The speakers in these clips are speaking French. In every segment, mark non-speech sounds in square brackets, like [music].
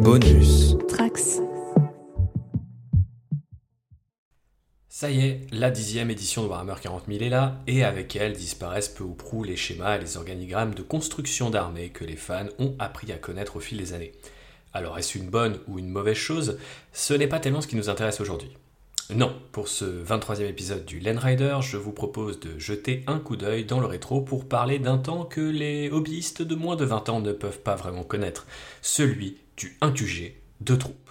Bonus. Trax. Ça y est, la dixième édition de Warhammer 40 000 est là, et avec elle disparaissent peu ou prou les schémas et les organigrammes de construction d'armées que les fans ont appris à connaître au fil des années. Alors est-ce une bonne ou une mauvaise chose? Ce n'est pas tellement ce qui nous intéresse aujourd'hui. Non, pour ce 23e épisode du Land Rider, je vous propose de jeter un coup d'œil dans le rétro pour parler d'un temps que les hobbyistes de moins de 20 ans ne peuvent pas vraiment connaître, celui du 1QG de troupes.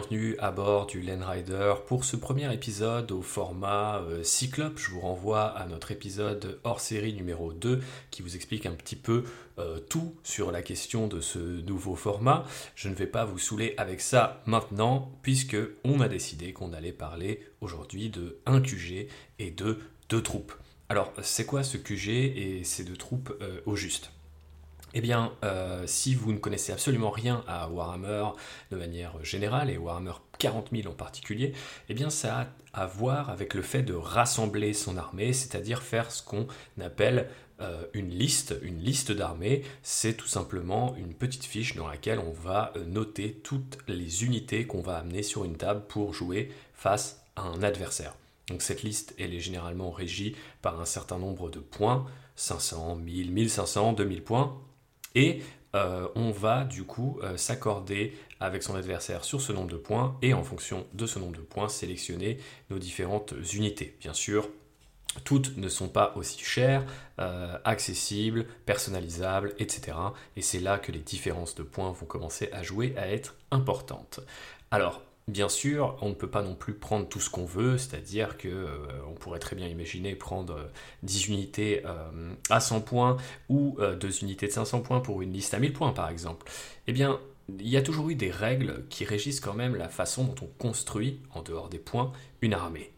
Bienvenue à bord du Land Rider pour ce premier épisode au format euh, Cyclope. Je vous renvoie à notre épisode hors série numéro 2 qui vous explique un petit peu euh, tout sur la question de ce nouveau format. Je ne vais pas vous saouler avec ça maintenant puisque on a décidé qu'on allait parler aujourd'hui de 1 QG et de deux troupes. Alors c'est quoi ce QG et ces deux troupes euh, au juste? Eh bien, euh, si vous ne connaissez absolument rien à Warhammer de manière générale, et Warhammer 40 000 en particulier, eh bien ça a à voir avec le fait de rassembler son armée, c'est-à-dire faire ce qu'on appelle euh, une liste, une liste d'armées. C'est tout simplement une petite fiche dans laquelle on va euh, noter toutes les unités qu'on va amener sur une table pour jouer face à un adversaire. Donc cette liste, elle est généralement régie par un certain nombre de points, 500, 1000, 1500, 2000 points, et euh, on va du coup euh, s'accorder avec son adversaire sur ce nombre de points et en fonction de ce nombre de points sélectionner nos différentes unités. Bien sûr, toutes ne sont pas aussi chères, euh, accessibles, personnalisables, etc. Et c'est là que les différences de points vont commencer à jouer, à être importantes. Alors, Bien sûr, on ne peut pas non plus prendre tout ce qu'on veut, c'est-à-dire que euh, on pourrait très bien imaginer prendre 10 unités euh, à 100 points ou 2 unités de 500 points pour une liste à 1000 points par exemple. Eh bien, il y a toujours eu des règles qui régissent quand même la façon dont on construit, en dehors des points, une armée.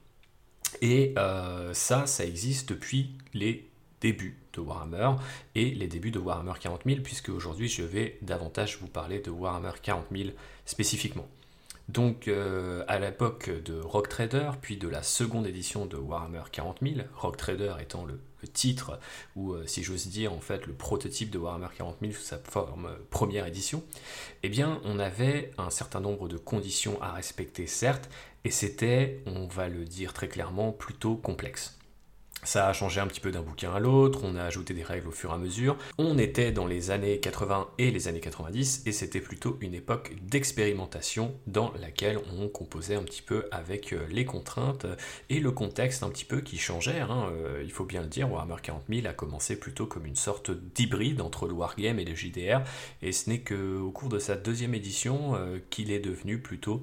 Et euh, ça, ça existe depuis les débuts de Warhammer et les débuts de Warhammer 40 000, puisque aujourd'hui je vais davantage vous parler de Warhammer 40 000 spécifiquement. Donc euh, à l'époque de Rock Trader, puis de la seconde édition de Warhammer 40 000, Rock Trader étant le, titre, ou euh, si j'ose dire en fait le prototype de Warhammer 40 000 sous sa forme euh, première édition, eh bien on avait un certain nombre de conditions à respecter certes, et c'était, on va le dire très clairement, plutôt complexe. Ça a changé un petit peu d'un bouquin à l'autre, on a ajouté des règles au fur et à mesure. On était dans les années 80 et les années 90 et c'était plutôt une époque d'expérimentation dans laquelle on composait un petit peu avec euh, les contraintes et le contexte un petit peu qui changeait. Hein. Euh, il faut bien le dire, Warhammer 40 000 a commencé plutôt comme une sorte d'hybride entre le Wargame et le JDR et ce n'est qu'au cours de sa deuxième édition euh, qu'il est devenu plutôt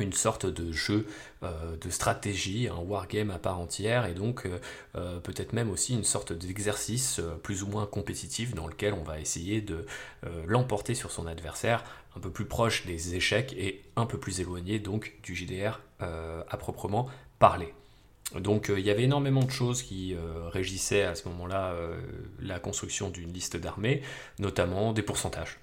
une sorte de jeu euh, de stratégie, un wargame à part entière, et donc euh, euh, peut-être même aussi une sorte d'exercice plus ou moins compétitif dans lequel on va essayer de l'emporter sur son adversaire, un peu plus proche des échecs et un peu plus éloigné donc du JDR à proprement parler. Donc il y avait énormément de choses qui régissaient à ce moment-là la construction d'une liste d'armées, notamment des pourcentages.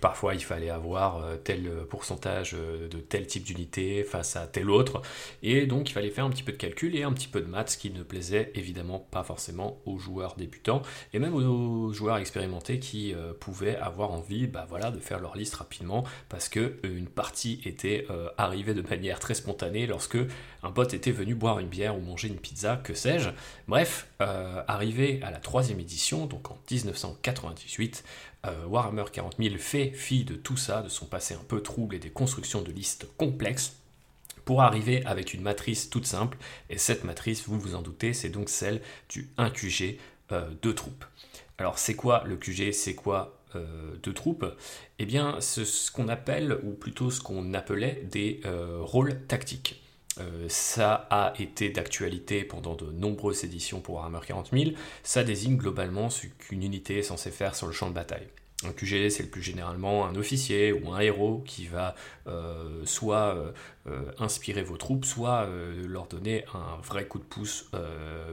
Parfois, il fallait avoir euh, tel pourcentage euh, de tel type d'unité face à tel autre. Et donc, il fallait faire un petit peu de calcul et un petit peu de maths, ce qui ne plaisait évidemment pas forcément aux joueurs débutants et même aux joueurs expérimentés qui euh, pouvaient avoir envie bah, de faire leur liste rapidement parce que une partie était euh, arrivée de manière très spontanée lorsque un pote était venu boire une bière ou manger une pizza, que sais-je. Bref, euh, arrivé à la troisième édition, donc en 1998, euh, Warhammer 40 000 fait fi de tout ça, de son passé un peu trouble et des constructions de listes complexes pour arriver avec une matrice toute simple. Et cette matrice, vous vous en doutez, c'est donc celle du 1QG euh, de troupes. Alors c'est quoi le QG C'est quoi de troupes, eh bien, c'est ce qu'on appelle, ou plutôt ce qu'on appelait des rôles tactiques. Ça a été d'actualité pendant de nombreuses éditions pour Warhammer 40 000. Ça désigne globalement ce qu'une unité est censée faire sur le champ de bataille. Un QG, c'est le plus généralement un officier ou un héros qui va euh, soit euh, euh, inspirer vos troupes, soit leur donner un vrai coup de pouce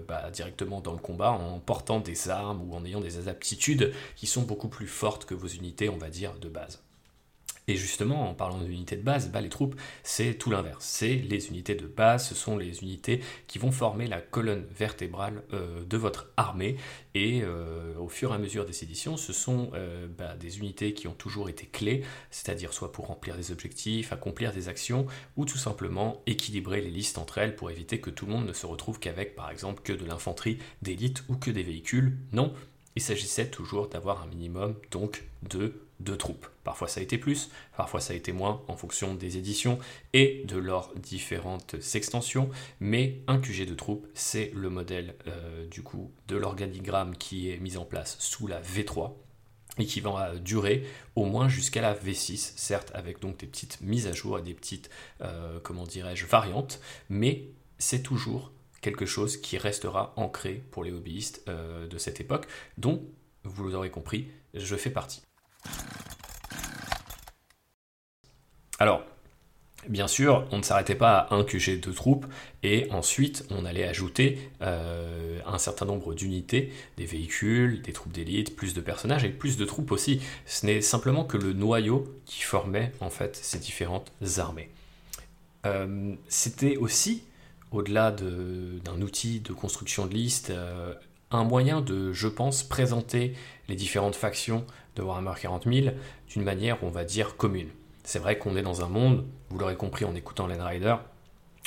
bah, directement dans le combat en portant des armes ou en ayant des aptitudes qui sont beaucoup plus fortes que vos unités, on va dire, de base. Et justement, en parlant d'unités de base, bah, les troupes, c'est tout l'inverse. C'est les unités de base, ce sont les unités qui vont former la colonne vertébrale euh, de votre armée. Et euh, au fur et à mesure des éditions, ce sont euh, bah, des unités qui ont toujours été clés, c'est-à-dire soit pour remplir des objectifs, accomplir des actions, ou tout simplement équilibrer les listes entre elles pour éviter que tout le monde ne se retrouve qu'avec, par exemple, que de l'infanterie d'élite ou que des véhicules. Non, il s'agissait toujours d'avoir un minimum donc de deux troupes. Parfois ça a été plus, parfois ça a été moins en fonction des éditions et de leurs différentes extensions, mais un QG de troupes, c'est le modèle euh, du coup de l'organigramme qui est mis en place sous la V3 et qui va durer au moins jusqu'à la V6, certes avec donc des petites mises à jour et des petites, euh, comment dirais-je, variantes, mais c'est toujours quelque chose qui restera ancré pour les hobbyistes euh, de cette époque, dont, vous l'aurez compris, je fais partie. Alors, Bien sûr, on ne s'arrêtait pas à un QG de troupes et ensuite on allait ajouter euh, un certain nombre d'unités, des véhicules, des troupes d'élite, plus de personnages et plus de troupes aussi. Ce n'est simplement que le noyau qui formait en fait ces différentes armées. Euh, c'était aussi au-delà d'un outil de construction de liste, euh, un moyen de, je pense, présenter les différentes factions de Warhammer 40 000 d'une manière, on va dire, commune. C'est vrai qu'on est dans un monde, vous l'aurez compris en écoutant Len Rider,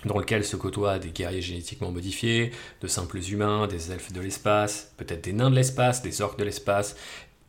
dans lequel se côtoient des guerriers génétiquement modifiés, de simples humains, des elfes de l'espace, peut-être des nains de l'espace, des orques de l'espace,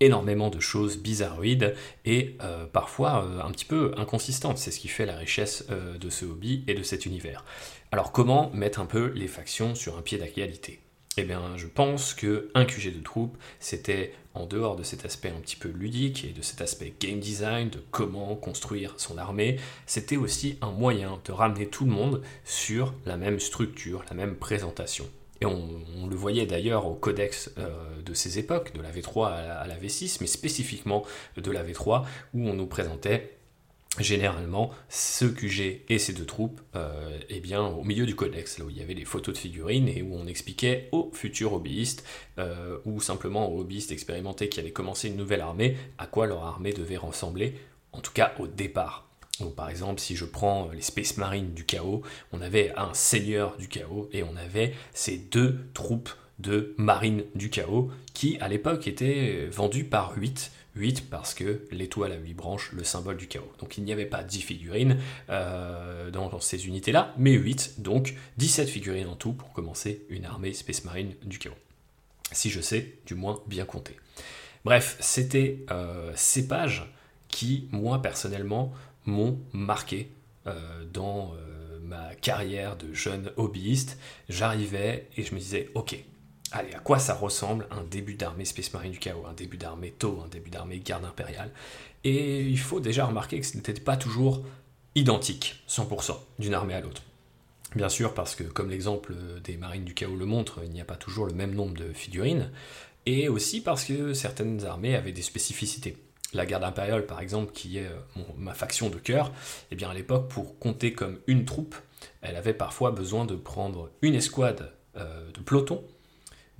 énormément de choses bizarroïdes et euh, parfois euh, un petit peu inconsistantes. C'est ce qui fait la richesse de ce hobby et de cet univers. Alors comment mettre un peu les factions sur un pied d'égalité eh bien, je pense que un QG de troupes, c'était en dehors de cet aspect un petit peu ludique et de cet aspect game design, de comment construire son armée, c'était aussi un moyen de ramener tout le monde sur la même structure, la même présentation. Et on, le voyait d'ailleurs au codex euh, de ces époques, de la V3 à la V6, mais spécifiquement de la V3, où on nous présentait généralement ce QG et ces deux troupes euh, eh bien, au milieu du codex, là où il y avait des photos de figurines et où on expliquait aux futurs hobbyistes euh, ou simplement aux hobbyistes expérimentés qui allaient commencer une nouvelle armée à quoi leur armée devait ressembler, en tout cas au départ. Donc, par exemple, si je prends les Space Marines du chaos, on avait un seigneur du chaos et on avait ces deux troupes de marines du chaos qui à l'époque étaient vendues par 8 8 parce que l'étoile à 8 branches, le symbole du chaos. Donc il n'y avait pas 10 figurines euh, dans, ces unités-là, mais 8, donc 17 figurines en tout pour commencer une armée Space Marine du chaos. Si je sais, du moins bien compter. Bref, c'était euh, ces pages qui, moi personnellement, m'ont marqué euh, dans ma carrière de jeune hobbyiste. J'arrivais et je me disais, ok, Allez, à quoi ça ressemble un début d'armée Space Marine du Chaos, un début d'armée Tau, un début d'armée Garde Impériale? Et il faut déjà remarquer que ce n'était pas toujours identique, 100%, d'une armée à l'autre. Bien sûr, parce que comme l'exemple des Marines du Chaos le montre, il n'y a pas toujours le même nombre de figurines, et aussi parce que certaines armées avaient des spécificités. La garde impériale, par exemple, qui est euh, ma faction de cœur, eh bien à l'époque, pour compter comme une troupe, elle avait parfois besoin de prendre une escouade euh, de peloton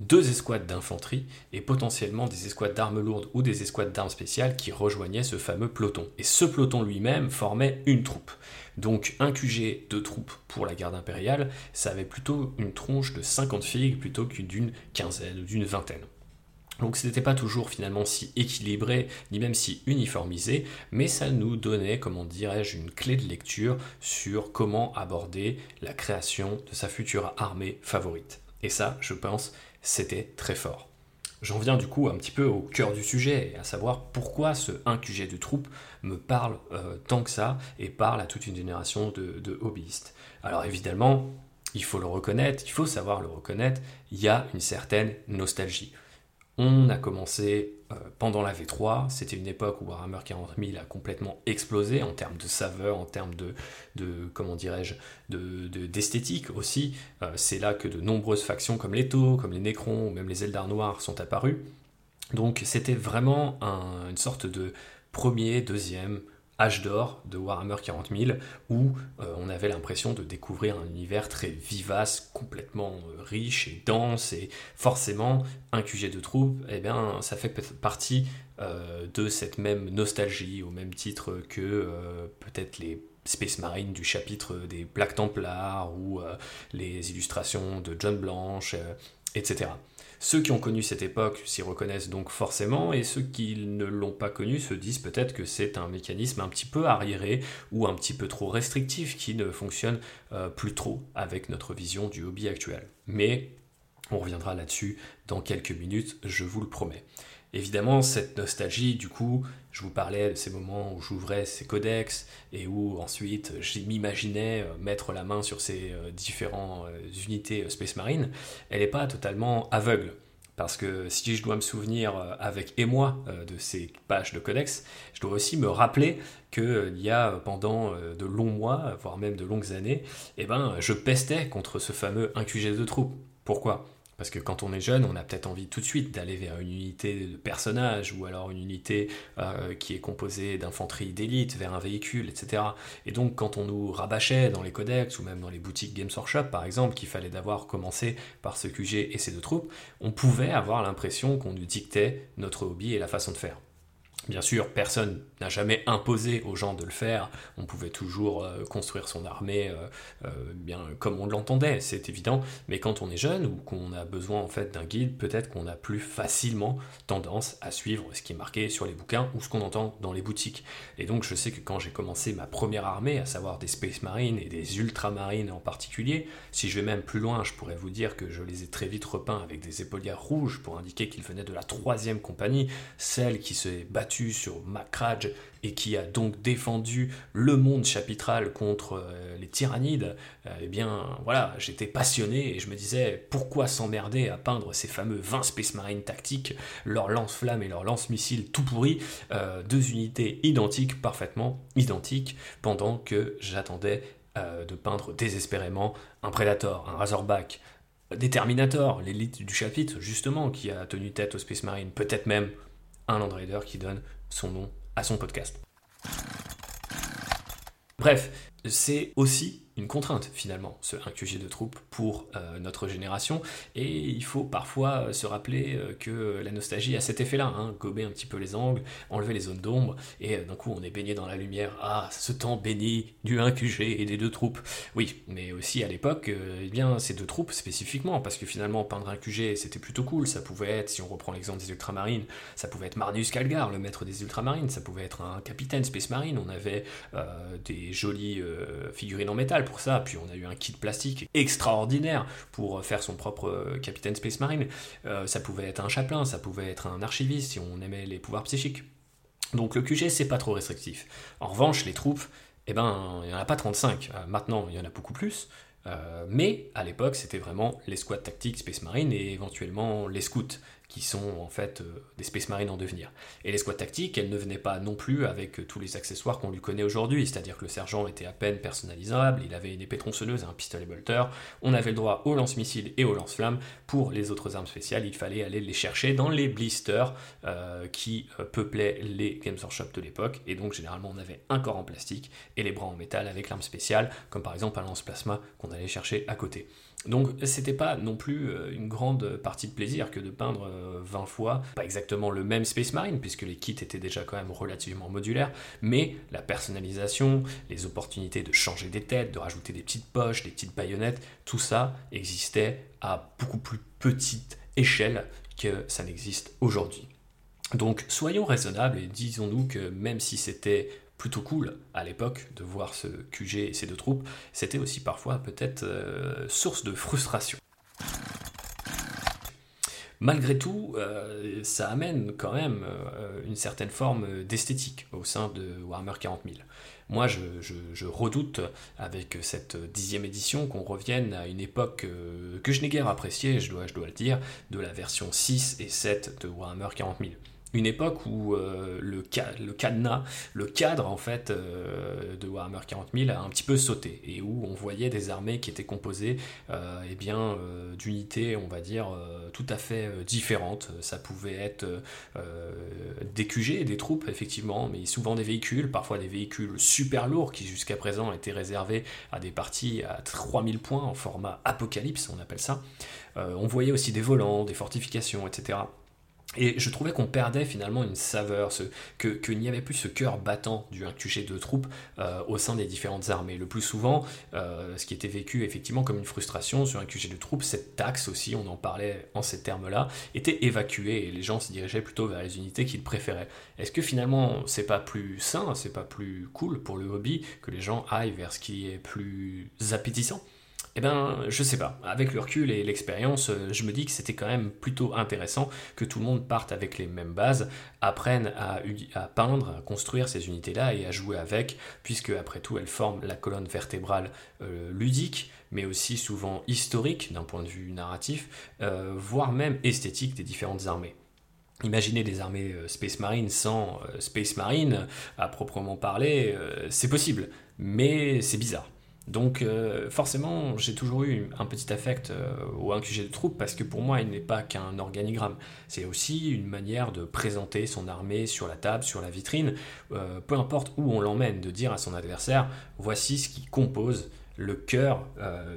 deux escouades d'infanterie et potentiellement des escouades d'armes lourdes ou des escouades d'armes spéciales qui rejoignaient ce fameux peloton. Et ce peloton lui-même formait une troupe. Donc un QG de troupes pour la garde impériale, ça avait plutôt une tronche de 50 figues plutôt qu'une d'une quinzaine ou d'une vingtaine. Donc ce n'était pas toujours finalement si équilibré, ni même si uniformisé, mais ça nous donnait, comment dirais-je, une clé de lecture sur comment aborder la création de sa future armée favorite. Et ça, je pense, c'était très fort. J'en viens du coup un petit peu au cœur du sujet, à savoir pourquoi ce 1 QG de troupe me parle euh, tant que ça et parle à toute une génération de, de, hobbyistes. Alors évidemment, il faut le reconnaître, il faut savoir le reconnaître, il y a une certaine nostalgie. On a commencé euh, pendant la V3, c'était une époque où Warhammer 40 000 a complètement explosé en termes de saveur, en termes de, de comment dirais-je, d'esthétique de, aussi. Euh, c'est là que de nombreuses factions comme les Tau, comme les Necrons, ou même les Eldar Noirs sont apparus. Donc c'était vraiment une sorte de premier, deuxième, d'or de Warhammer 40 000 où euh, on avait l'impression de découvrir un univers très vivace, complètement euh, riche et dense et forcément un QG de troupes, eh bien ça fait partie euh, de cette même nostalgie au même titre que peut-être les Space Marines du chapitre des Black Templars ou les illustrations de John Blanche, etc. Ceux qui ont connu cette époque s'y reconnaissent donc forcément, et ceux qui ne l'ont pas connu se disent peut-être que c'est un mécanisme un petit peu arriéré ou un petit peu trop restrictif qui ne fonctionne euh, plus trop avec notre vision du hobby actuel. Mais on reviendra là-dessus dans quelques minutes, je vous le promets. Évidemment, cette nostalgie, du coup, je vous parlais de ces moments où j'ouvrais ces codex et où ensuite je m'imaginais euh, mettre la main sur ces euh, différentes euh, unités Space Marine, elle n'est pas totalement aveugle. Parce que si je dois me souvenir avec émoi de ces pages de codex, je dois aussi me rappeler qu'il y a pendant de longs mois, voire même de longues années, eh ben, je pestais contre ce fameux 1 QG de troupes. Pourquoi? Parce que quand on est jeune, on a peut-être envie tout de suite d'aller vers une unité de personnage ou alors une unité euh, qui est composée d'infanterie d'élite vers un véhicule, etc. Et donc quand on nous rabâchait dans les codex ou même dans les boutiques Games Workshop par exemple qu'il fallait d'avoir commencé par ce QG et ces deux troupes, on pouvait avoir l'impression qu'on nous dictait notre hobby et la façon de faire. Bien sûr, personne n'a jamais imposé aux gens de le faire. On pouvait toujours euh, construire son armée euh, euh, bien comme on l'entendait, c'est évident. Mais quand on est jeune ou qu'on a besoin en fait d'un guide, peut-être qu'on a plus facilement tendance à suivre ce qui est marqué sur les bouquins ou ce qu'on entend dans les boutiques. Et donc, je sais que quand j'ai commencé ma première armée, à savoir des Space Marines et des Ultramarines en particulier, si je vais même plus loin, je pourrais vous dire que je les ai très vite repeints avec des épaulières rouges pour indiquer qu'ils venaient de la troisième compagnie, celle qui s'est battue sur Macrage et qui a donc défendu le monde chapitral contre euh, les tyrannides, euh, eh bien voilà, j'étais passionné et je me disais pourquoi s'emmerder à peindre ces fameux 20 Space Marines tactiques, leurs lance-flammes et leurs lance-missiles tout pourris, euh, deux unités identiques, parfaitement identiques, pendant que j'attendais de peindre désespérément un Predator, un Razorback, des Terminator, l'élite du chapitre, justement, qui a tenu tête aux Space Marines, peut-être même un Land Raider qui donne son nom à son podcast. Bref, c'est aussi une contrainte finalement, ce 1QG de troupes pour euh, notre génération. Et il faut parfois euh, se rappeler euh, que la nostalgie a cet effet-là, hein, gober un petit peu les angles, enlever les zones d'ombre, et d'un coup on est baigné dans la lumière. Ah, ce temps béni du 1QG et des deux troupes. Oui, mais aussi à l'époque, eh bien ces deux troupes spécifiquement, parce que finalement peindre un QG c'était plutôt cool. Ça pouvait être, si on reprend l'exemple des ultramarines, ça pouvait être Marnus Calgar, le maître des ultramarines, ça pouvait être un capitaine Space Marine. On avait des jolies figurines en métal ça. Puis on a eu un kit plastique extraordinaire pour faire son propre euh, capitaine Space Marine. Euh, ça pouvait être un chaplain, ça pouvait être un archiviste si on aimait les pouvoirs psychiques. Donc le QG, c'est pas trop restrictif. En revanche, les troupes, eh ben, il n'y en a pas 35. Euh, maintenant, il y en a beaucoup plus. mais à l'époque, c'était vraiment les squads tactiques Space Marine et éventuellement les scouts qui sont en fait euh, des Space Marines en devenir. Et les squads tactiques, elles ne venaient pas non plus avec euh, tous les accessoires qu'on lui connaît aujourd'hui, c'est-à-dire que le sergent était à peine personnalisable, il avait une épée tronçonneuse et un pistolet bolter, on avait le droit aux lance-missiles et aux lance-flammes, pour les autres armes spéciales, il fallait aller les chercher dans les blisters euh, qui peuplaient les Games Workshop de l'époque, et donc généralement on avait un corps en plastique et les bras en métal avec l'arme spéciale, comme par exemple un lance-plasma qu'on allait chercher à côté. Donc c'était pas non plus euh, une grande partie de plaisir que de peindre 20 euh, fois, pas exactement le même Space Marine, puisque les kits étaient déjà quand même relativement modulaires, mais la personnalisation, les opportunités de changer des têtes, de rajouter des petites poches, des petites baïonnettes, tout ça existait à beaucoup plus petite échelle que ça n'existe aujourd'hui. Donc soyons raisonnables et disons-nous que même si c'était plutôt cool à l'époque de voir ce QG et ces deux troupes, c'était aussi parfois peut-être euh, source de frustration. Malgré tout, euh, ça amène quand même euh, une certaine forme d'esthétique au sein de Warhammer 40 000. Moi, je, redoute avec cette dixième édition qu'on revienne à une époque que je n'ai guère appréciée, je dois, le dire, de la version 6 et 7 de Warhammer 40 000 une époque où euh, le, cadenas, le cadre en fait euh, de Warhammer 40 000 a un petit peu sauté et où on voyait des armées qui étaient composées euh, eh d'unités, on va dire tout à fait différentes. Ça pouvait être des QG, des troupes effectivement, mais souvent des véhicules, parfois des véhicules super lourds qui jusqu'à présent étaient réservés à des parties à 3000 points en format apocalypse, on appelle ça. on voyait aussi des volants, des fortifications, etc. Et je trouvais qu'on perdait finalement une saveur, ce, qu'il n'y avait plus ce cœur battant du 1 de troupes euh, au sein des différentes armées. Le plus souvent, euh, ce qui était vécu effectivement comme une frustration sur un QG de troupes, cette taxe aussi, on en parlait en ces termes-là, était évacuée et les gens se dirigeaient plutôt vers les unités qu'ils préféraient. Est-ce que finalement c'est pas plus sain, c'est pas plus cool pour le hobby que les gens aillent vers ce qui est plus appétissant? Eh ben, je sais pas. Avec le recul et l'expérience, euh, je me dis que c'était quand même plutôt intéressant que tout le monde parte avec les mêmes bases, apprenne à, peindre, à construire ces unités-là et à jouer avec, puisque après tout, elles forment la colonne vertébrale euh, ludique, mais aussi souvent historique d'un point de vue narratif, euh, voire même esthétique des différentes armées. Imaginez des armées Space Marine sans Space Marine, à proprement parler, c'est possible, mais c'est bizarre. Donc euh, forcément, j'ai toujours eu un petit affect euh, au 1QG de troupe parce que pour moi, il n'est pas qu'un organigramme. C'est aussi une manière de présenter son armée sur la table, sur la vitrine, euh, peu importe où on l'emmène, de dire à son adversaire, voici ce qui compose le cœur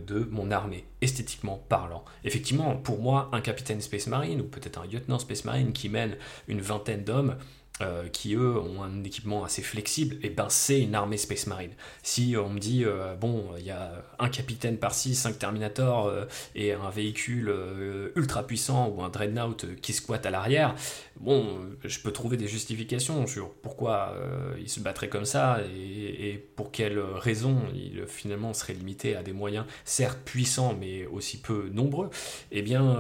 de mon armée, esthétiquement parlant. Effectivement, pour moi, un capitaine Space Marine ou peut-être un lieutenant Space Marine qui mène une vingtaine d'hommes, euh, qui eux ont un équipement assez flexible, et ben c'est une armée Space Marine. Si on me dit euh, bon, il y a un capitaine par-ci, cinq Terminators euh, et un véhicule ultra puissant ou un Dreadnought qui squatte à l'arrière, bon, je peux trouver des justifications sur pourquoi il se battrait comme ça et, pour quelles raisons il finalement serait limité à des moyens certes puissants mais aussi peu nombreux. Eh bien,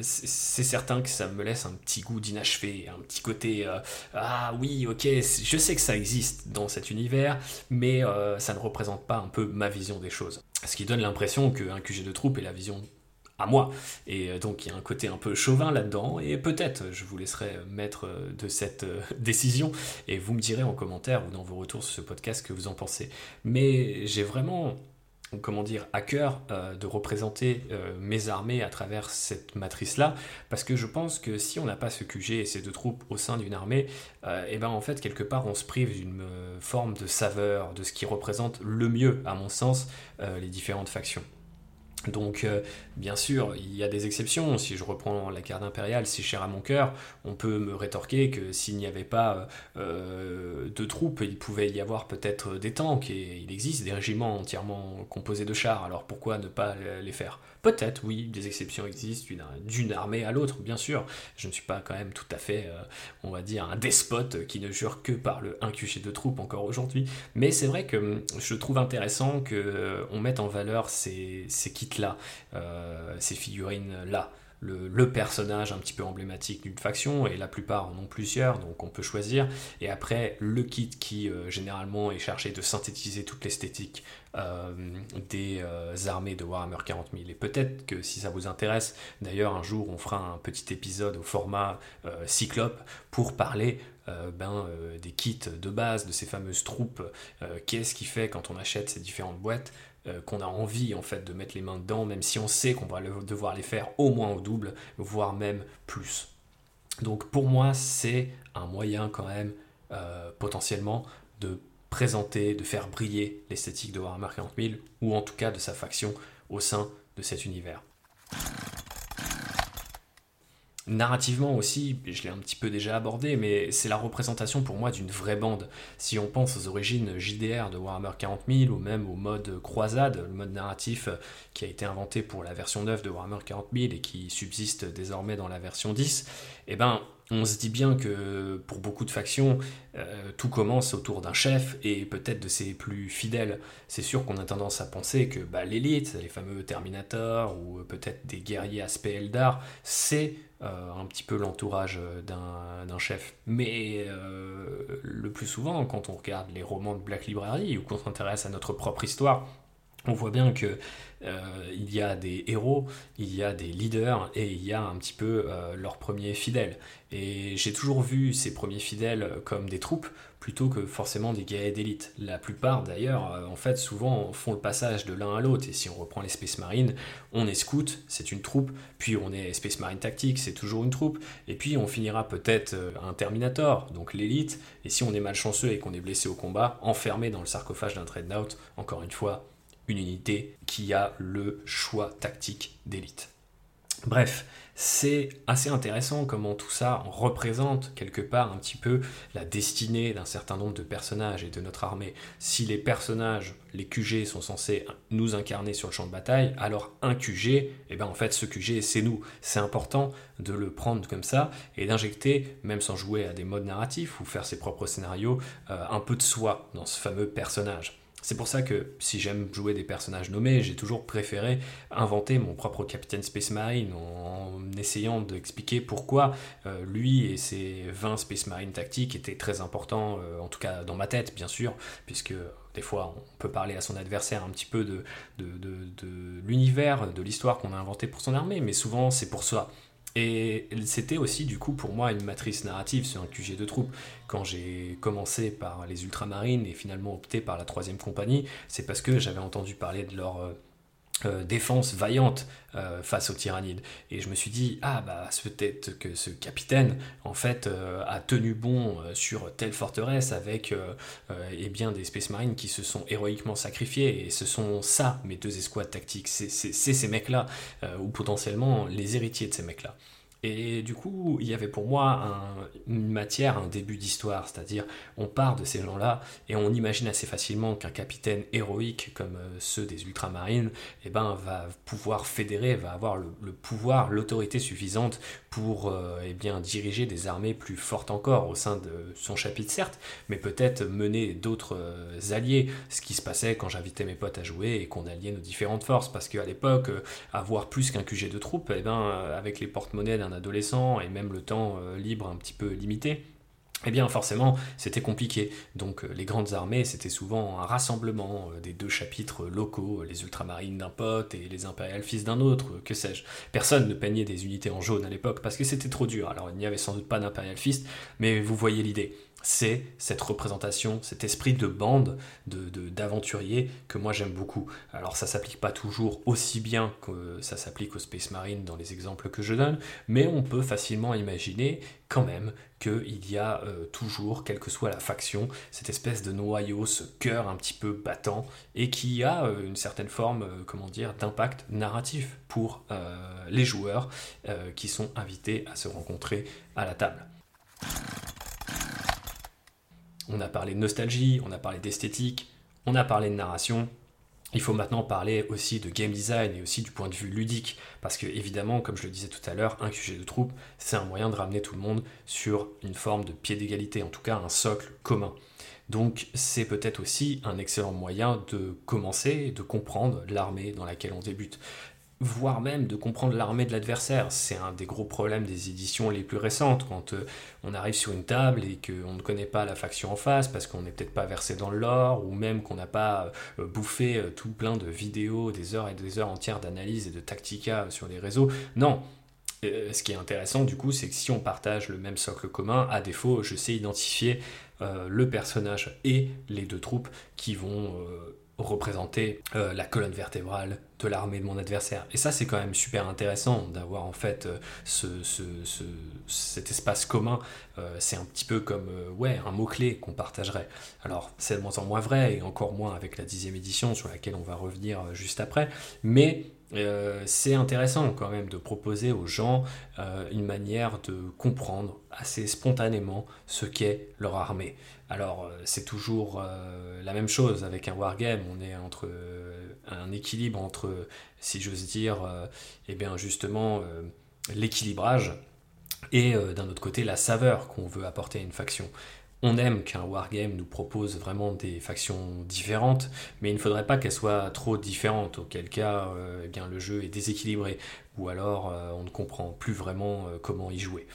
c'est certain que ça me laisse un petit goût d'inachevé, un petit côté ah oui, ok, je sais que ça existe dans cet univers, mais euh, ça ne représente pas un peu ma vision des choses. Ce qui donne l'impression qu'un QG de troupe est la vision à moi. Et euh, donc il y a un côté un peu chauvin là-dedans, et peut-être je vous laisserai maître de cette euh, [laughs] décision, et vous me direz en commentaire ou dans vos retours sur ce podcast que vous en pensez. Mais j'ai vraiment comment dire, à cœur euh, de représenter euh, mes armées à travers cette matrice-là, parce que je pense que si on n'a pas ce QG et ces deux troupes au sein d'une armée, et euh, eh ben en fait quelque part on se prive d'une forme de saveur, de ce qui représente le mieux, à mon sens, les différentes factions. Donc, euh, bien sûr, il y a des exceptions. Si je reprends la carte impériale, si cher à mon cœur, on peut me rétorquer que s'il n'y avait pas euh, de troupes, il pouvait y avoir peut-être des tanks, et il existe des régiments entièrement composés de chars, alors pourquoi ne pas les faire? Peut-être, oui, des exceptions existent d'une armée à l'autre, bien sûr. Je ne suis pas quand même tout à fait, euh, on va dire, un despote qui ne jure que par le 1 de troupes encore aujourd'hui. Mais c'est vrai que hum, je trouve intéressant qu'on euh, mette en valeur ces, kits-là, euh, ces figurines-là le, personnage un petit peu emblématique d'une faction, et la plupart en ont plusieurs, donc on peut choisir. Et après, le kit qui euh, généralement est chargé de synthétiser toute l'esthétique euh, des euh, armées de Warhammer 40 000. Et peut-être que si ça vous intéresse, d'ailleurs un jour on fera un petit épisode au format Cyclope pour parler ben, des kits de base, de ces fameuses troupes, qu'est-ce qui fait quand on achète ces différentes boîtes, euh, qu'on a envie en fait de mettre les mains dedans, même si on sait qu'on va devoir les faire au moins au double, voire même plus. Donc pour moi, c'est un moyen quand même euh, potentiellement de présenter, de faire briller l'esthétique de Warhammer 40 000, ou en tout cas de sa faction au sein de cet univers. Narrativement aussi, je l'ai un petit peu déjà abordé, mais c'est la représentation pour moi d'une vraie bande. Si on pense aux origines JDR de Warhammer 40 000 ou même au mode croisade, le mode narratif qui a été inventé pour la version 9 de Warhammer 40 000 et qui subsiste désormais dans la version 10, eh ben on se dit bien que pour beaucoup de factions, euh, tout commence autour d'un chef et peut-être de ses plus fidèles. C'est sûr qu'on a tendance à penser que bah, l'élite, les fameux Terminators ou peut-être des guerriers aspect Eldar, c'est un petit peu l'entourage d'un chef. Mais euh, le plus souvent, quand on regarde les romans de Black Library ou qu'on s'intéresse à notre propre histoire, on voit bien que euh, il y a des héros, il y a des leaders et il y a un petit peu euh, leurs premiers fidèles. Et j'ai toujours vu ces premiers fidèles comme des troupes plutôt que forcément des guerriers d'élite. La plupart d'ailleurs, euh, en fait, souvent font le passage de l'un à l'autre. Et si on reprend les Space Marines, on est scout, c'est une troupe, puis on est Space Marine tactique, c'est toujours une troupe, et puis on finira peut-être un Terminator, donc l'élite. Et si on est malchanceux et qu'on est blessé au combat, enfermé dans le sarcophage d'un Dreadnought, encore une fois, une unité qui a le choix tactique d'élite. Bref, c'est assez intéressant comment tout ça représente quelque part un petit peu la destinée d'un certain nombre de personnages et de notre armée. Si les personnages, les QG sont censés nous incarner sur le champ de bataille, alors un QG, et eh ben en fait ce QG c'est nous. C'est important de le prendre comme ça et d'injecter, même sans jouer à des modes narratifs ou faire ses propres scénarios, euh, un peu de soi dans ce fameux personnage. C'est pour ça que si j'aime jouer des personnages nommés, j'ai toujours préféré inventer mon propre capitaine Space Marine en essayant d'expliquer pourquoi euh, lui et ses 20 Space Marine tactiques étaient très importants, euh, en tout cas dans ma tête bien sûr, puisque des fois on peut parler à son adversaire un petit peu de, de l'univers, de l'histoire qu'on a inventé pour son armée, mais souvent c'est pour soi. Et c'était aussi du coup pour moi une matrice narrative sur un QG de troupes. Quand j'ai commencé par les ultramarines et finalement opté par la troisième compagnie, c'est parce que j'avais entendu parler de leur euh, défense vaillante euh, face aux tyrannides. Et je me suis dit, ah bah peut-être que ce capitaine, en fait, euh, a tenu bon sur telle forteresse avec eh bien, des Space Marines qui se sont héroïquement sacrifiés. Et ce sont ça, mes deux escouades tactiques. C'est ces mecs-là, ou potentiellement les héritiers de ces mecs-là. Et du coup, il y avait pour moi une matière, un début d'histoire, c'est-à-dire on part de ces gens-là et on imagine assez facilement qu'un capitaine héroïque comme euh, ceux des ultramarines eh ben, va pouvoir fédérer, va avoir le, pouvoir, l'autorité suffisante pour euh, eh diriger des armées plus fortes encore au sein de son chapitre, certes, mais peut-être mener d'autres euh, alliés, ce qui se passait quand j'invitais mes potes à jouer et qu'on alliait nos différentes forces, parce qu'à l'époque, avoir plus qu'un QG de troupes, eh ben, avec les porte-monnaies d'un adolescent et même le temps euh, libre un petit peu limité, eh bien forcément c'était compliqué. Donc euh, les grandes armées c'était souvent un rassemblement euh, des deux chapitres locaux, les ultramarines d'un pote et les impériales fils d'un autre, que sais-je. Personne ne peignait des unités en jaune à l'époque parce que c'était trop dur. Alors il n'y avait sans doute pas d'impérial fils, mais vous voyez l'idée c'est cette représentation, cet esprit de bande, d'aventurier de, que moi j'aime beaucoup. Alors ça s'applique pas toujours aussi bien que ça s'applique aux Space Marine dans les exemples que je donne, mais on peut facilement imaginer quand même qu'il y a euh, toujours, quelle que soit la faction, cette espèce de noyau, ce cœur un petit peu battant, et qui a euh, une certaine forme, euh, comment dire, d'impact narratif pour les joueurs qui sont invités à se rencontrer à la table. On a parlé de nostalgie, on a parlé d'esthétique, on a parlé de narration. Il faut maintenant parler aussi de game design et aussi du point de vue ludique, parce que évidemment, comme je le disais tout à l'heure, un QG de troupe, c'est un moyen de ramener tout le monde sur une forme de pied d'égalité, en tout cas un socle commun. Donc c'est peut-être aussi un excellent moyen de commencer, de comprendre l'armée dans laquelle on débute voire même de comprendre l'armée de l'adversaire. C'est un des gros problèmes des éditions les plus récentes, quand euh, on arrive sur une table et qu'on ne connaît pas la faction en face, parce qu'on n'est peut-être pas versé dans le lore, ou même qu'on n'a pas euh, bouffé euh, tout plein de vidéos, des heures et des heures entières d'analyse et de tactica sur les réseaux. Non, ce qui est intéressant du coup, c'est que si on partage le même socle commun, à défaut, je sais identifier le personnage et les deux troupes qui vont représenter euh, la colonne vertébrale de l'armée de mon adversaire. Et ça, c'est quand même super intéressant d'avoir en fait euh, ce, cet espace commun. Euh, c'est un petit peu comme ouais, un mot-clé qu'on partagerait. Alors, c'est de moins en moins vrai, et encore moins avec la dixième édition sur laquelle on va revenir juste après. Mais c'est intéressant quand même de proposer aux gens une manière de comprendre assez spontanément ce qu'est leur armée. Alors, euh, c'est toujours euh, la même chose avec un wargame. On est entre euh, un équilibre entre, si j'ose dire, eh bien justement, l'équilibrage et d'un autre côté la saveur qu'on veut apporter à une faction. On aime qu'un wargame nous propose vraiment des factions différentes, mais il ne faudrait pas qu'elles soient trop différentes, auquel cas eh bien, le jeu est déséquilibré, ou alors on ne comprend plus vraiment comment y jouer.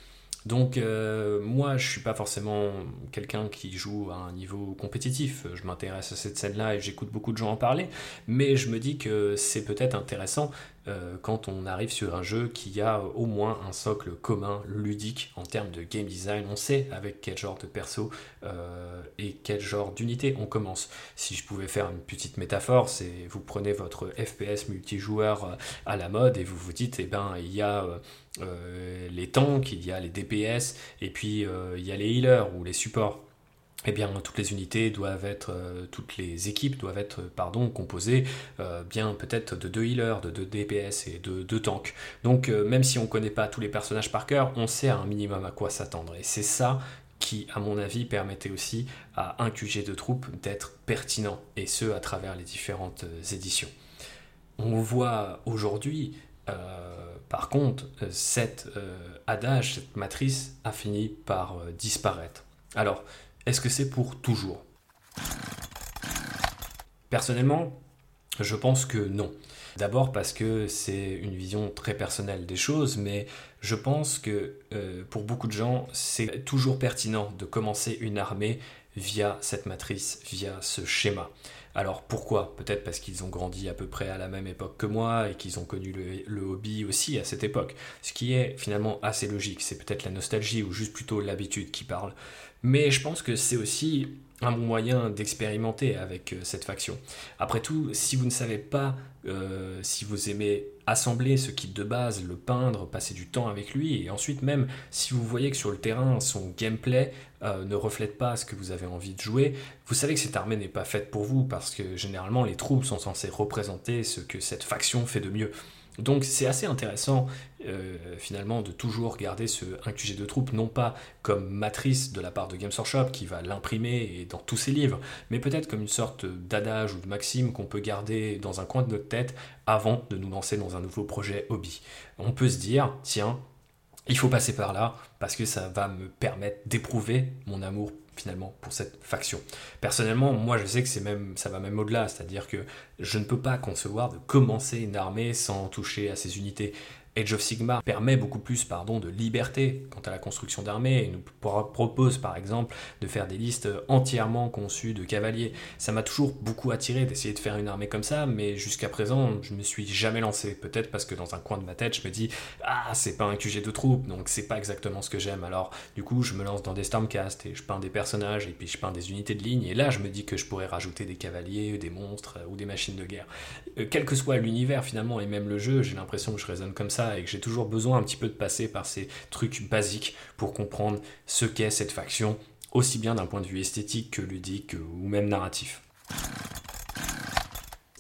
Donc euh, moi, je suis pas forcément quelqu'un qui joue à un niveau compétitif. Je m'intéresse à cette scène-là et j'écoute beaucoup de gens en parler, mais je me dis que c'est peut-être intéressant euh, quand on arrive sur un jeu qui a au moins un socle commun ludique en termes de game design. On sait avec quel genre de perso euh, et quel genre d'unité on commence. Si je pouvais faire une petite métaphore, c'est vous prenez votre FPS multijoueur à la mode et vous vous dites, eh ben il y a euh, les tanks, il y a les DPS, et puis euh, il y a les healers ou les supports. Eh bien, toutes les unités doivent être, euh, toutes les équipes doivent être, pardon, composées bien peut-être de deux healers, de deux DPS et de deux tanks. Donc, même si on ne connaît pas tous les personnages par cœur, on sait un minimum à quoi s'attendre. Et c'est ça qui, à mon avis, permettait aussi à un QG de troupes d'être pertinent, et ce, à travers les différentes éditions. On voit aujourd'hui par contre, euh, cet euh, adage, cette matrice a fini par euh, disparaître. Alors, est-ce que c'est pour toujours? Personnellement, je pense que non. D'abord parce que c'est une vision très personnelle des choses, mais je pense que pour beaucoup de gens, c'est toujours pertinent de commencer une armée via cette matrice, via ce schéma. Alors pourquoi? Peut-être parce qu'ils ont grandi à peu près à la même époque que moi et qu'ils ont connu le, hobby aussi à cette époque. Ce qui est finalement assez logique. C'est peut-être la nostalgie ou juste plutôt l'habitude qui parle. Mais je pense que c'est aussi un bon moyen d'expérimenter avec euh, cette faction. Après tout, si vous ne savez pas euh, si vous aimez assembler ce kit de base, le peindre, passer du temps avec lui, et ensuite même si vous voyez que sur le terrain son gameplay euh, ne reflète pas ce que vous avez envie de jouer, vous savez que cette armée n'est pas faite pour vous, parce que généralement les troupes sont censées représenter ce que cette faction fait de mieux. Donc c'est assez intéressant euh, finalement de toujours garder ce 1QG de troupes, non pas comme matrice de la part de Games Workshop qui va l'imprimer dans tous ses livres, mais peut-être comme une sorte d'adage ou de maxime qu'on peut garder dans un coin de notre tête avant de nous lancer dans un nouveau projet hobby. On peut se dire, tiens, il faut passer par là parce que ça va me permettre d'éprouver mon amour finalement pour cette faction. Personnellement, moi je sais que ça va même au-delà, c'est-à-dire que je ne peux pas concevoir de commencer une armée sans toucher à ces unités. Age of Sigmar permet beaucoup plus pardon, de liberté quant à la construction d'armées et nous propose par exemple de faire des listes entièrement conçues de cavaliers. Ça m'a toujours beaucoup attiré d'essayer de faire une armée comme ça, mais jusqu'à présent je me suis jamais lancé. Peut-être parce que dans un coin de ma tête je me dis ah c'est pas un QG de troupes donc c'est pas exactement ce que j'aime. Alors du coup je me lance dans des Stormcast et je peins des personnages et puis je peins des unités de ligne et là je me dis que je pourrais rajouter des cavaliers, des monstres ou des machines de guerre. Euh, quel que soit l'univers finalement et même le jeu, j'ai l'impression que je raisonne comme ça et que j'ai toujours besoin un petit peu de passer par ces trucs basiques pour comprendre ce qu'est cette faction, aussi bien d'un point de vue esthétique que ludique ou même narratif.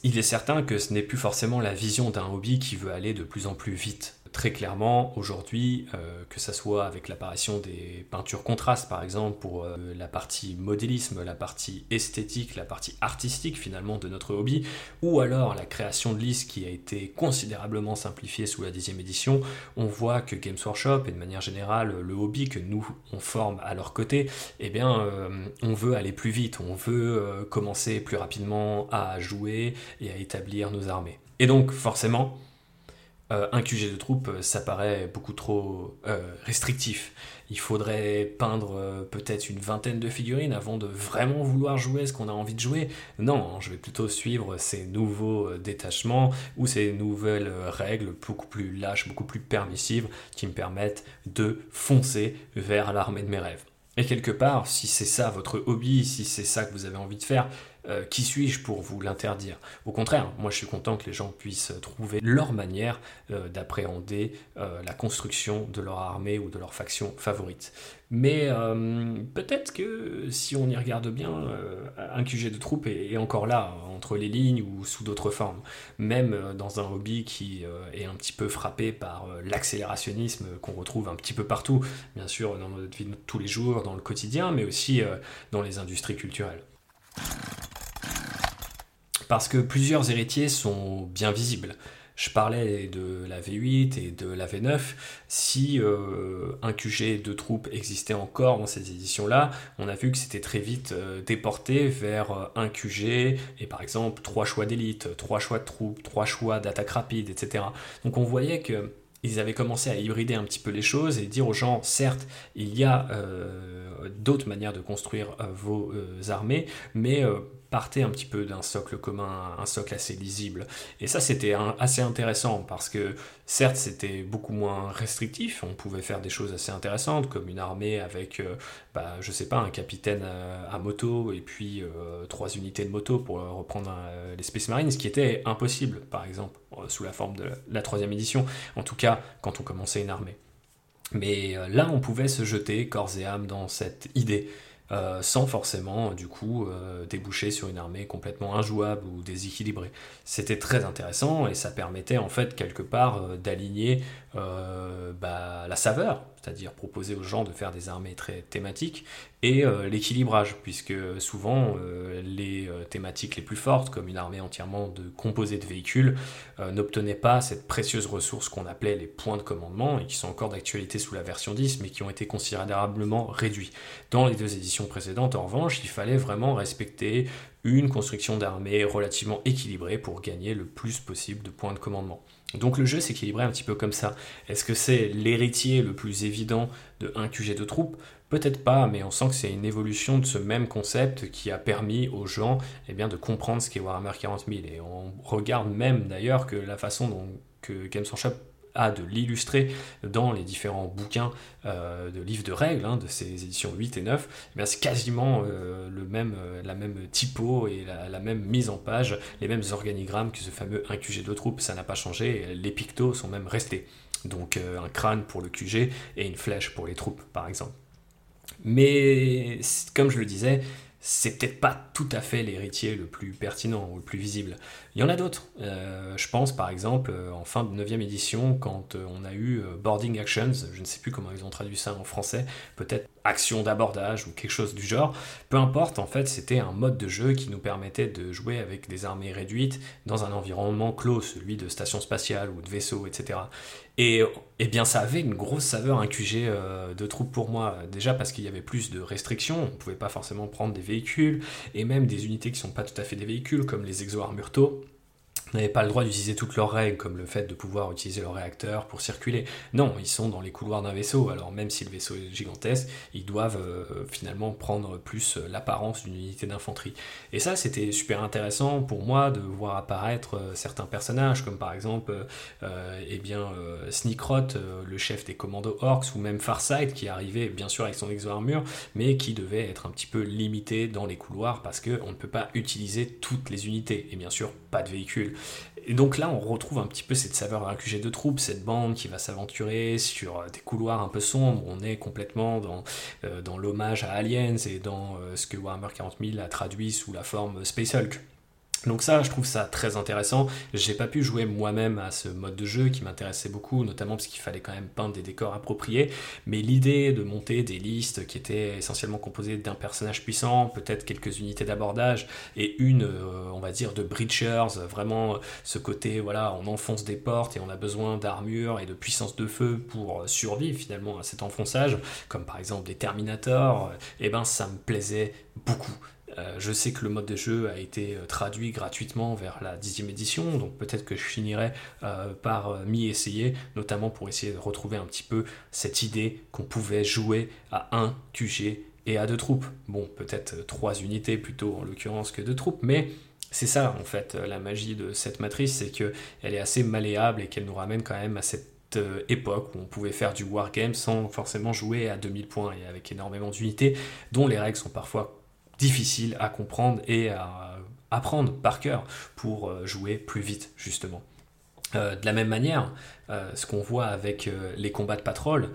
Il est certain que ce n'est plus forcément la vision d'un hobby qui veut aller de plus en plus vite très clairement aujourd'hui, euh, que ce soit avec l'apparition des peintures contrastes par exemple pour euh, la partie modélisme, la partie esthétique, la partie artistique finalement de notre hobby, ou alors la création de listes qui a été considérablement simplifiée sous la dixième édition, on voit que Games Workshop et de manière générale le hobby que nous on forme à leur côté, eh bien euh, on veut aller plus vite, on veut commencer plus rapidement à jouer et à établir nos armées. Et donc forcément, euh, un QG de troupe, euh, ça paraît beaucoup trop euh, restrictif. Il faudrait peindre peut-être une vingtaine de figurines avant de vraiment vouloir jouer ce qu'on a envie de jouer. Non, je vais plutôt suivre ces nouveaux détachements ou ces nouvelles règles beaucoup plus lâches, beaucoup plus permissives qui me permettent de foncer vers l'armée de mes rêves. Et quelque part, si c'est ça votre hobby, si c'est ça que vous avez envie de faire, euh, qui suis-je pour vous l'interdire? Au contraire, moi je suis content que les gens puissent trouver leur manière euh, d'appréhender euh, la construction de leur armée ou de leur faction favorite. Mais peut-être que si on y regarde bien, un QG de troupe est, encore là, entre les lignes ou sous d'autres formes. Même dans un hobby qui est un petit peu frappé par l'accélérationnisme qu'on retrouve un petit peu partout, bien sûr dans notre vie de tous les jours, dans le quotidien, mais aussi dans les industries culturelles parce que plusieurs héritiers sont bien visibles. je parlais de la V8 et de la V9. Si un QG de troupes existait encore dans ces éditions-là, on a vu que c'était très vite déporté vers un QG et par exemple trois choix d'élite, trois choix de troupes, trois choix d'attaque rapide, etc. Donc on voyait que ils avaient commencé à hybrider un petit peu les choses et dire aux gens, certes, il y a euh, d'autres manières de construire euh, vos euh, armées, mais partez un petit peu d'un socle commun, un socle assez lisible. Et ça, c'était assez intéressant parce que, certes, c'était beaucoup moins restrictif. On pouvait faire des choses assez intéressantes, comme une armée avec, bah, je sais pas, un capitaine à, moto et puis trois unités de moto pour reprendre les Space Marines, ce qui était impossible, par exemple, sous la forme de la troisième édition. En tout cas, quand on commençait une armée. Mais euh, là, on pouvait se jeter corps et âme dans cette idée, euh, sans forcément, du coup, euh, déboucher sur une armée complètement injouable ou déséquilibrée. C'était très intéressant et ça permettait, en fait, quelque part, d'aligner bah, la saveur c'est-à-dire proposer aux gens de faire des armées très thématiques, et euh, l'équilibrage, puisque souvent euh, les euh, thématiques les plus fortes, comme une armée entièrement de composés de véhicules, n'obtenaient pas cette précieuse ressource qu'on appelait les points de commandement, et qui sont encore d'actualité sous la version 10, mais qui ont été considérablement réduits. Dans les deux éditions précédentes, en revanche, il fallait vraiment respecter une construction d'armée relativement équilibrée pour gagner le plus possible de points de commandement. Donc le jeu s'équilibrait un petit peu comme ça. Est-ce que c'est l'héritier le plus évident de un QG de troupe? Peut-être pas, mais on sent que c'est une évolution de ce même concept qui a permis aux gens eh de comprendre ce qu'est Warhammer 40 000. Et on regarde même d'ailleurs que la façon dont que Games Workshop de l'illustrer dans les différents bouquins euh, de livres de règles, hein, de ces éditions 8 et 9, eh c'est quasiment euh, le même, euh, la même typo et la, même mise en page, les mêmes organigrammes que ce fameux 1 QG de troupe, ça n'a pas changé, les pictos sont même restés. Donc un crâne pour le QG et une flèche pour les troupes, par exemple. Mais comme je le disais, c'est peut-être pas tout à fait l'héritier le plus pertinent ou le plus visible. Il y en a d'autres. Euh, je pense par exemple euh, en fin de 9e édition, quand euh, on a eu Boarding Actions, je ne sais plus comment ils ont traduit ça en français, peut-être action d'abordage ou quelque chose du genre. Peu importe, en fait, c'était un mode de jeu qui nous permettait de jouer avec des armées réduites dans un environnement clos, celui de station spatiale ou de vaisseau, etc. Et eh bien, ça avait une grosse saveur, un QG euh, de troupes pour moi. Déjà parce qu'il y avait plus de restrictions, on ne pouvait pas forcément prendre des véhicules, et même des unités qui ne sont pas tout à fait des véhicules, comme les exo-armurto n'avaient pas le droit d'utiliser toutes leurs règles, comme le fait de pouvoir utiliser leur réacteur pour circuler. Non, ils sont dans les couloirs d'un vaisseau, alors même si le vaisseau est gigantesque, ils doivent euh, finalement prendre plus euh, l'apparence d'une unité d'infanterie. Et ça, c'était super intéressant pour moi de voir apparaître euh, certains personnages, comme par exemple eh bien, le chef des commandos Orcs, ou même Farsight, qui arrivait bien sûr avec son exo-armure, mais qui devait être un petit peu limité dans les couloirs parce qu'on ne peut pas utiliser toutes les unités, et bien sûr pas de véhicules. Et donc là, on retrouve un petit peu cette saveur d'un QG de troupe, cette bande qui va s'aventurer sur euh, des couloirs un peu sombres. On est complètement dans, euh, l'hommage à Aliens et dans euh, ce que Warhammer 40 000 a traduit sous la forme Space Hulk. Donc ça, je trouve ça très intéressant. J'ai pas pu jouer moi-même à ce mode de jeu qui m'intéressait beaucoup, notamment parce qu'il fallait quand même peindre des décors appropriés. Mais l'idée de monter des listes qui étaient essentiellement composées d'un personnage puissant, peut-être quelques unités d'abordage et une, euh, on va dire, de breachers, vraiment ce côté, voilà, on enfonce des portes et on a besoin d'armure et de puissance de feu pour survivre finalement à cet enfonçage, comme par exemple des Terminators, et eh ben ça me plaisait beaucoup. Euh, je sais que le mode de jeu a été euh, traduit gratuitement vers la dixième édition, donc peut-être que je finirai euh, par m'y essayer, notamment pour essayer de retrouver un petit peu cette idée qu'on pouvait jouer à un QG et à deux troupes. Bon, peut-être trois unités plutôt en l'occurrence que deux troupes, mais c'est ça en fait la magie de cette matrice, c'est qu'elle est assez malléable et qu'elle nous ramène quand même à cette époque où on pouvait faire du wargame sans forcément jouer à 2000 points et avec énormément d'unités dont les règles sont parfois difficile à comprendre et à apprendre par cœur pour euh, jouer plus vite justement. Euh, de la même manière, euh, ce qu'on voit avec les combats de patrol,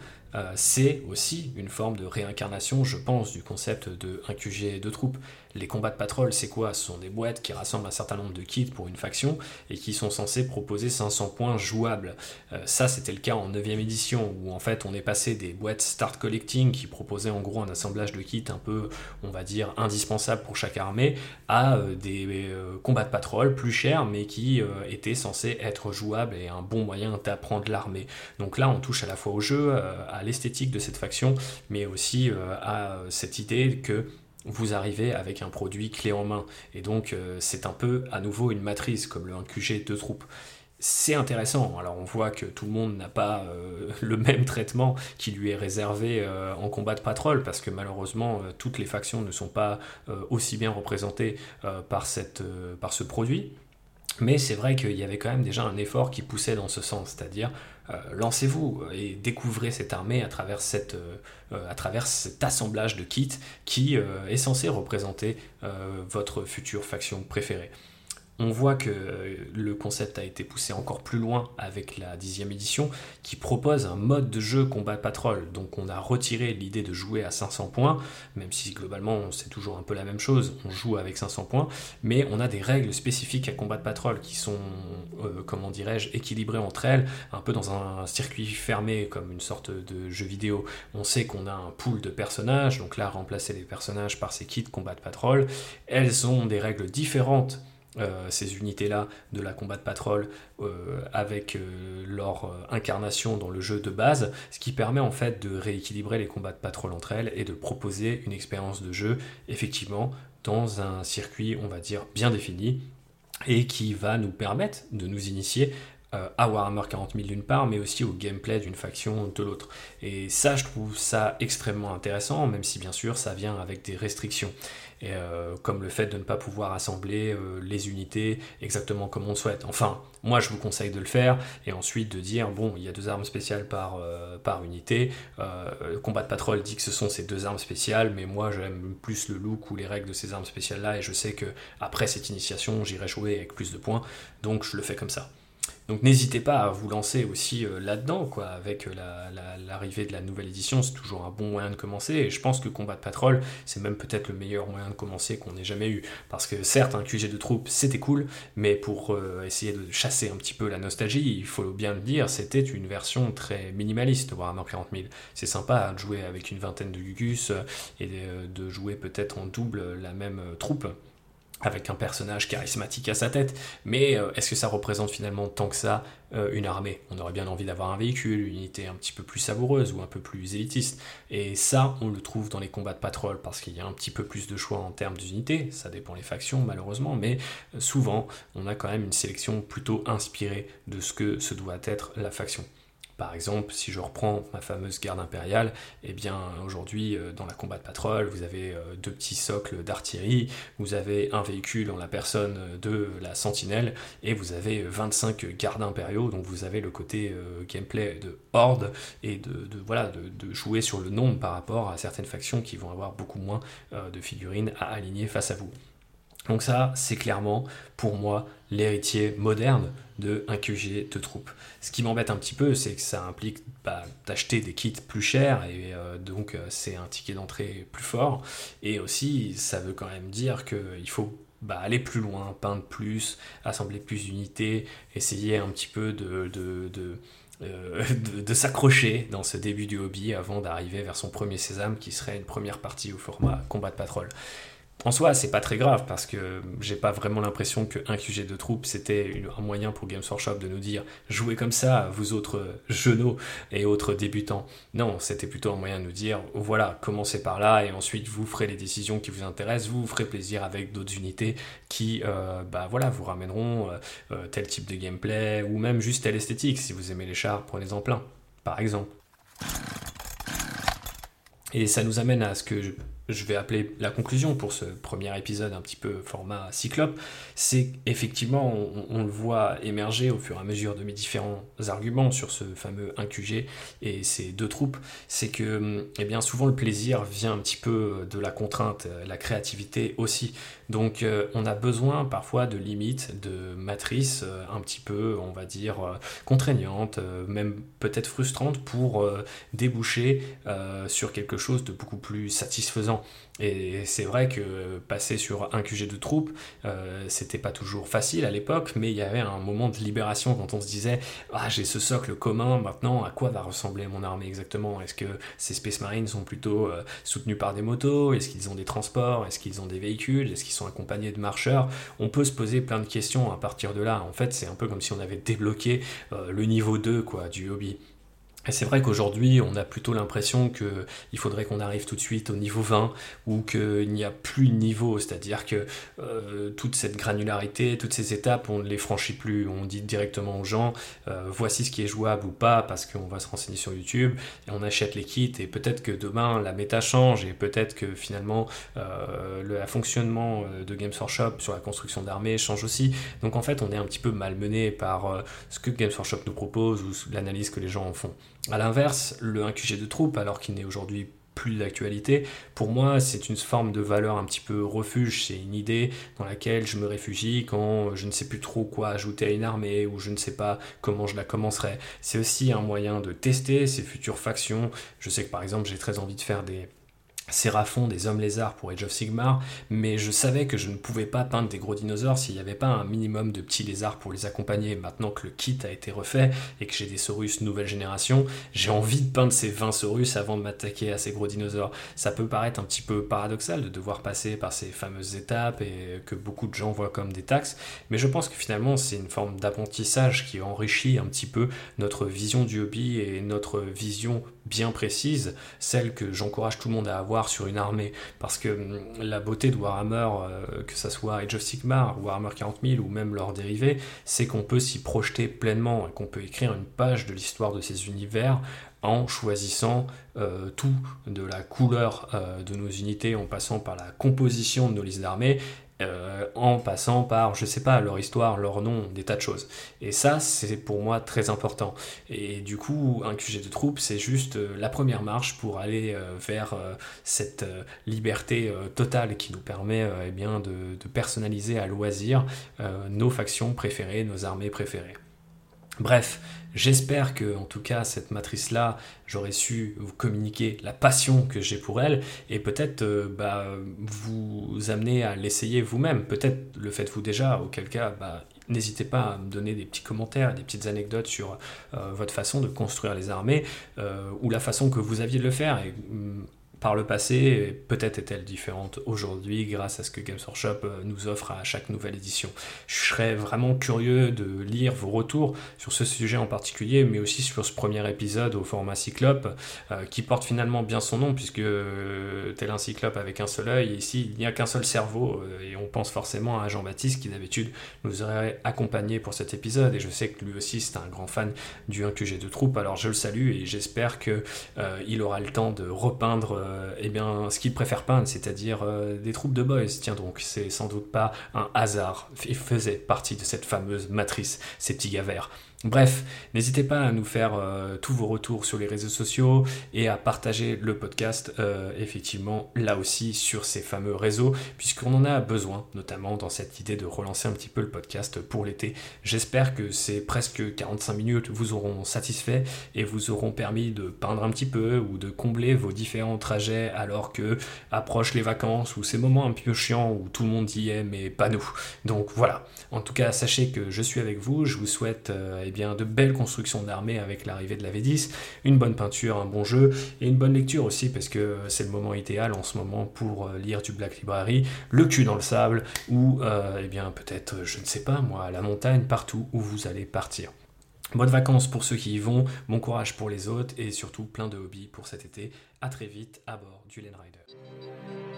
c'est aussi une forme de réincarnation, je pense, du concept de 1 QG de troupes. Les combats de patrol, c'est quoi? Ce sont des boîtes qui rassemblent un certain nombre de kits pour une faction et qui sont censés proposer 500 points jouables. Euh, ça, c'était le cas en 9ème édition où en fait on est passé des boîtes Start Collecting qui proposaient en gros un assemblage de kits un peu, on va dire, indispensable pour chaque armée à euh, des euh, combats de patrol plus chers mais qui étaient censés être jouables et un bon moyen d'apprendre l'armée. Donc là, on touche à la fois au jeu, à l'esthétique de cette faction, mais aussi à cette idée que vous arrivez avec un produit clé en main. Et donc, euh, c'est un peu à nouveau une matrice, comme le 1QG de troupes. C'est intéressant. Alors, on voit que tout le monde n'a pas euh, [laughs] le même traitement qui lui est réservé euh, en combat de patrol, parce que malheureusement, toutes les factions ne sont pas aussi bien représentées par, par ce produit. Mais c'est vrai qu'il y avait quand même déjà un effort qui poussait dans ce sens, c'est-à-dire euh, lancez-vous et découvrez cette armée à travers, euh, travers cet assemblage de kits qui euh, est censé représenter votre future faction préférée. On voit que le concept a été poussé encore plus loin avec la dixième édition qui propose un mode de jeu combat patrol. Donc on a retiré l'idée de jouer à 500 points, même si globalement c'est toujours un peu la même chose, on joue avec 500 points, mais on a des règles spécifiques à combat de patrol qui sont, euh, comment dirais-je, équilibrées entre elles, un peu dans un circuit fermé comme une sorte de jeu vidéo. On sait qu'on a un pool de personnages, donc là remplacer les personnages par ces kits combat de patrol. Elles ont des règles différentes euh, ces unités-là de la combat de patrol euh, avec euh, leur incarnation dans le jeu de base, ce qui permet en fait de rééquilibrer les combats de patrol entre elles et de proposer une expérience de jeu effectivement dans un circuit, on va dire, bien défini et qui va nous permettre de nous initier à Warhammer 40 000 d'une part, mais aussi au gameplay d'une faction de l'autre. Et ça, je trouve ça extrêmement intéressant, même si bien sûr ça vient avec des restrictions. Euh, comme le fait de ne pas pouvoir assembler euh, les unités exactement comme on le souhaite. Enfin, moi je vous conseille de le faire et ensuite de dire bon, il y a deux armes spéciales par, euh, unité. le combat de patrol dit que ce sont ces deux armes spéciales, mais moi j'aime plus le look ou les règles de ces armes spéciales là et je sais que après cette initiation j'irai jouer avec plus de points, donc je le fais comme ça. Donc n'hésitez pas à vous lancer aussi euh, là-dedans, quoi, avec euh, l'arrivée de la nouvelle édition, c'est toujours un bon moyen de commencer. Et je pense que Combat de Patrol, c'est même peut-être le meilleur moyen de commencer qu'on ait jamais eu. Parce que certes, un QG de troupes, c'était cool, mais pour euh, essayer de chasser un petit peu la nostalgie, il faut bien le dire, c'était une version très minimaliste, Warhammer 40 000. C'est sympa de jouer avec une vingtaine de Gugus et de jouer peut-être en double la même troupe avec un personnage charismatique à sa tête, mais euh, est-ce que ça représente finalement tant que ça euh, une armée? On aurait bien envie d'avoir un véhicule, une unité un petit peu plus savoureuse ou un peu plus élitiste, et ça on le trouve dans les combats de patrol parce qu'il y a un petit peu plus de choix en termes d'unités, ça dépend les factions malheureusement, mais euh, souvent on a quand même une sélection plutôt inspirée de ce que ce doit être la faction. Par exemple, si je reprends ma fameuse garde impériale, eh bien aujourd'hui euh, dans la combat de patrol, vous avez euh, deux petits socles d'artillerie, vous avez un véhicule en la personne de la sentinelle et vous avez 25 gardes impériaux, donc vous avez le côté euh, gameplay de horde et de, voilà de, jouer sur le nombre par rapport à certaines factions qui vont avoir beaucoup moins de figurines à aligner face à vous. Donc ça, c'est clairement pour moi l'héritier moderne de un QG de. Ce qui m'embête un petit peu, c'est que ça implique bah, d'acheter des kits plus chers et euh, donc euh, c'est un ticket d'entrée plus fort. Et aussi, ça veut quand même dire qu'il faut bah, aller plus loin, peindre plus, assembler plus d'unités, essayer un petit peu euh, [laughs] de, s'accrocher dans ce début du hobby avant d'arriver vers son premier sésame qui serait une première partie au format combat de patrol en soi, c'est pas très grave parce que j'ai pas vraiment l'impression qu'un QG de troupes c'était un moyen pour Games Workshop de nous dire jouez comme ça, vous autres genoux et autres débutants. Non, c'était plutôt un moyen de nous dire voilà, commencez par là et ensuite vous ferez les décisions qui vous intéressent, vous, ferez plaisir avec d'autres unités qui euh, bah voilà, vous ramèneront euh, euh, tel type de gameplay ou même juste telle esthétique. Si vous aimez les chars, prenez-en plein, par exemple. Et ça nous amène à ce que je vais appeler la conclusion pour ce premier épisode un petit peu format cyclope, c'est effectivement on, le voit émerger au fur et à mesure de mes différents arguments sur ce fameux 1QG et ces deux troupes, c'est que eh bien souvent le plaisir vient un petit peu de la contrainte, la créativité aussi. Donc euh, on a besoin parfois de limites, de matrices euh, un petit peu, on va dire, euh, contraignantes, même peut-être frustrantes pour déboucher sur quelque chose de beaucoup plus satisfaisant. Et c'est vrai que passer sur un QG de troupes, euh, c'était pas toujours facile à l'époque, mais il y avait un moment de libération quand on se disait Ah, j'ai ce socle commun, maintenant à quoi va ressembler mon armée exactement? Est-ce que ces Space Marines sont plutôt euh, soutenus par des motos? Est-ce qu'ils ont des transports? Est-ce qu'ils ont des véhicules? Est-ce qu'ils sont accompagnés de marcheurs? On peut se poser plein de questions à partir de là. En fait, c'est un peu comme si on avait débloqué euh, le niveau 2 quoi, du hobby. Et c'est vrai qu'aujourd'hui, on a plutôt l'impression qu'il faudrait qu'on arrive tout de suite au niveau 20 ou qu'il n'y a plus de niveau, c'est-à-dire que euh, toute cette granularité, toutes ces étapes, on ne les franchit plus. On dit directement aux gens, euh, voici ce qui est jouable ou pas, parce qu'on va se renseigner sur YouTube, et on achète les kits, et peut-être que demain, la méta change, et peut-être que finalement, euh, le fonctionnement de Games Workshop sur la construction d'armées change aussi. Donc en fait, on est un petit peu malmené par ce que Games Workshop nous propose ou l'analyse que les gens en font. A l'inverse, le 1QG de troupe, alors qu'il n'est aujourd'hui plus d'actualité, pour moi c'est une forme de valeur un petit peu refuge, c'est une idée dans laquelle je me réfugie quand je ne sais plus trop quoi ajouter à une armée ou je ne sais pas comment je la commencerai. C'est aussi un moyen de tester ces futures factions. Je sais que par exemple j'ai très envie de faire des Séraphon des hommes lézards pour Age of Sigmar, mais je savais que je ne pouvais pas peindre des gros dinosaures s'il n'y avait pas un minimum de petits lézards pour les accompagner. Maintenant que le kit a été refait et que j'ai des Saurus nouvelle génération, j'ai envie de peindre ces 20 Saurus avant de m'attaquer à ces gros dinosaures. Ça peut paraître un petit peu paradoxal de devoir passer par ces fameuses étapes et que beaucoup de gens voient comme des taxes, mais je pense que finalement c'est une forme d'apprentissage qui enrichit un petit peu notre vision du hobby et notre vision bien précise, celle que j'encourage tout le monde à avoir sur une armée, parce que hum, la beauté de Warhammer, euh, que ça soit Age of Sigmar, Warhammer 40 000 ou même leurs dérivés, c'est qu'on peut s'y projeter pleinement et qu'on peut écrire une page de l'histoire de ces univers en choisissant euh, tout de la couleur euh, de nos unités, en passant par la composition de nos listes d'armées, euh, en passant par, je sais pas, leur histoire, leur nom, des tas de choses. Et ça, c'est pour moi très important. Et du coup, un QG de troupe, c'est juste euh, la première marche pour aller euh, vers cette liberté totale qui nous permet eh de, personnaliser à loisir nos factions préférées, nos armées préférées. Bref, J'espère que, en tout cas, cette matrice-là, j'aurais su vous communiquer la passion que j'ai pour elle et peut-être euh, bah, vous amener à l'essayer vous-même. Peut-être le faites-vous déjà, auquel cas, bah, n'hésitez pas à me donner des petits commentaires, des petites anecdotes sur euh, votre façon de construire les armées euh, ou la façon que vous aviez de le faire. Mm, par le passé, peut-être est-elle différente aujourd'hui grâce à ce que Games Workshop euh, nous offre à chaque nouvelle édition. Je serais vraiment curieux de lire vos retours sur ce sujet en particulier, mais aussi sur ce premier épisode au format Cyclope, euh, qui porte finalement bien son nom, puisque euh, tel un Cyclope avec un seul œil, ici il n'y a qu'un seul cerveau, et on pense forcément à Jean-Baptiste qui d'habitude nous aurait accompagné pour cet épisode, et je sais que lui aussi c'est un grand fan du 1QG de troupe, alors je le salue et j'espère qu'il aura le temps de repeindre euh, eh bien, ce qu'il préfère peindre, c'est-à-dire euh, des troupes de boys. Tiens donc, c'est sans doute pas un hasard. Il faisait partie de cette fameuse matrice, ces petits gars verts. Bref, n'hésitez pas à nous faire euh, tous vos retours sur les réseaux sociaux et à partager le podcast euh, effectivement là aussi sur ces fameux réseaux puisqu'on en a besoin notamment dans cette idée de relancer un petit peu le podcast pour l'été. J'espère que ces presque 45 minutes vous auront satisfait et vous auront permis de peindre un petit peu ou de combler vos différents trajets alors que approchent les vacances ou ces moments un peu chiants où tout le monde y est mais pas nous. Donc voilà, en tout cas sachez que je suis avec vous, je vous souhaite euh, bien, de belles constructions d'armées avec l'arrivée de la V10, une bonne peinture, un bon jeu et une bonne lecture aussi parce que c'est le moment idéal en ce moment pour euh, lire du Black Library, le cul dans le sable ou euh, eh bien peut-être, je ne sais pas moi, à la montagne, partout où vous allez partir. Bonnes vacances pour ceux qui y vont, bon courage pour les autres et surtout plein de hobbies pour cet été. A très vite à bord du Len Rider.